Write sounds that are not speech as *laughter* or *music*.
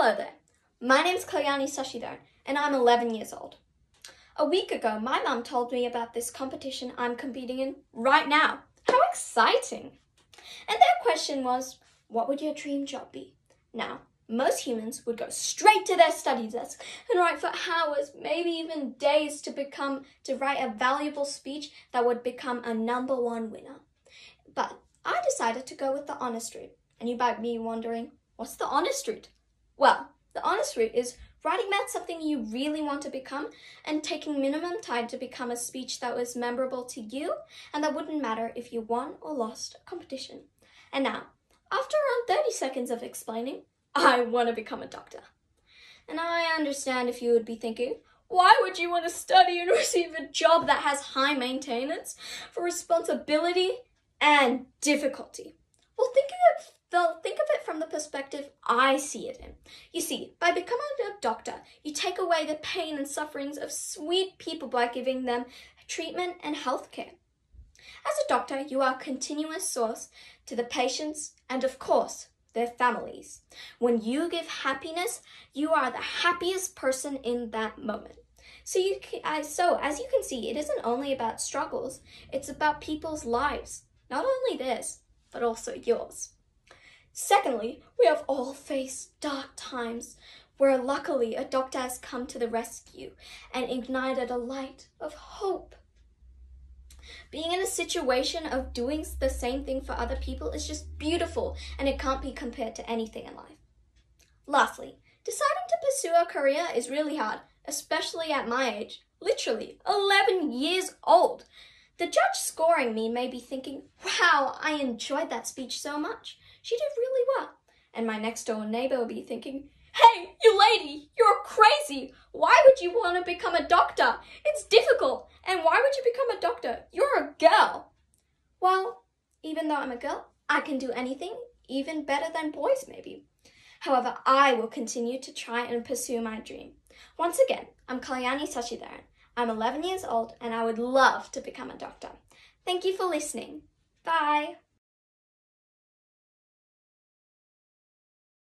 Hello there. My name's Kalyani Sashidharan, and I'm 11 years old. A week ago, my mum told me about this competition I'm competing in right now. How exciting! And their question was, what would your dream job be? Now, most humans would go straight to their study desk and write for hours, maybe even days to become to write a valuable speech that would become a number one winner. But I decided to go with the honest route. And you might be wondering, what's the honest route? Well, the honest route is writing about something you really want to become and taking minimum time to become a speech that was memorable to you and that wouldn't matter if you won or lost a competition. And now, after around 30 seconds of explaining, I want to become a doctor. And I understand if you would be thinking, why would you want to study and *laughs* receive a job that has high maintenance for responsibility and difficulty? Well, think Though think of it from the perspective I see it in. You see, by becoming a doctor, you take away the pain and sufferings of sweet people by giving them treatment and health care. As a doctor, you are a continuous source to the patients and, of course, their families. When you give happiness, you are the happiest person in that moment. So you can, so as you can see, it isn't only about struggles, it's about people's lives. Not only this, but also yours. Secondly, we have all faced dark times where luckily a doctor has come to the rescue and ignited a light of hope. Being in a situation of doing the same thing for other people is just beautiful and it can't be compared to anything in life. Lastly, deciding to pursue a career is really hard, especially at my age, literally 11 years old. The judge scoring me may be thinking, wow, I enjoyed that speech so much. She did really well. And my next door neighbor will be thinking, Hey, you lady, you're crazy. Why would you want to become a doctor? It's difficult. And why would you become a doctor? You're a girl. Well, even though I'm a girl, I can do anything, even better than boys, maybe. However, I will continue to try and pursue my dream. Once again, I'm Kalyani Sashidharan. I'm 11 years old and I would love to become a doctor. Thank you for listening. Bye.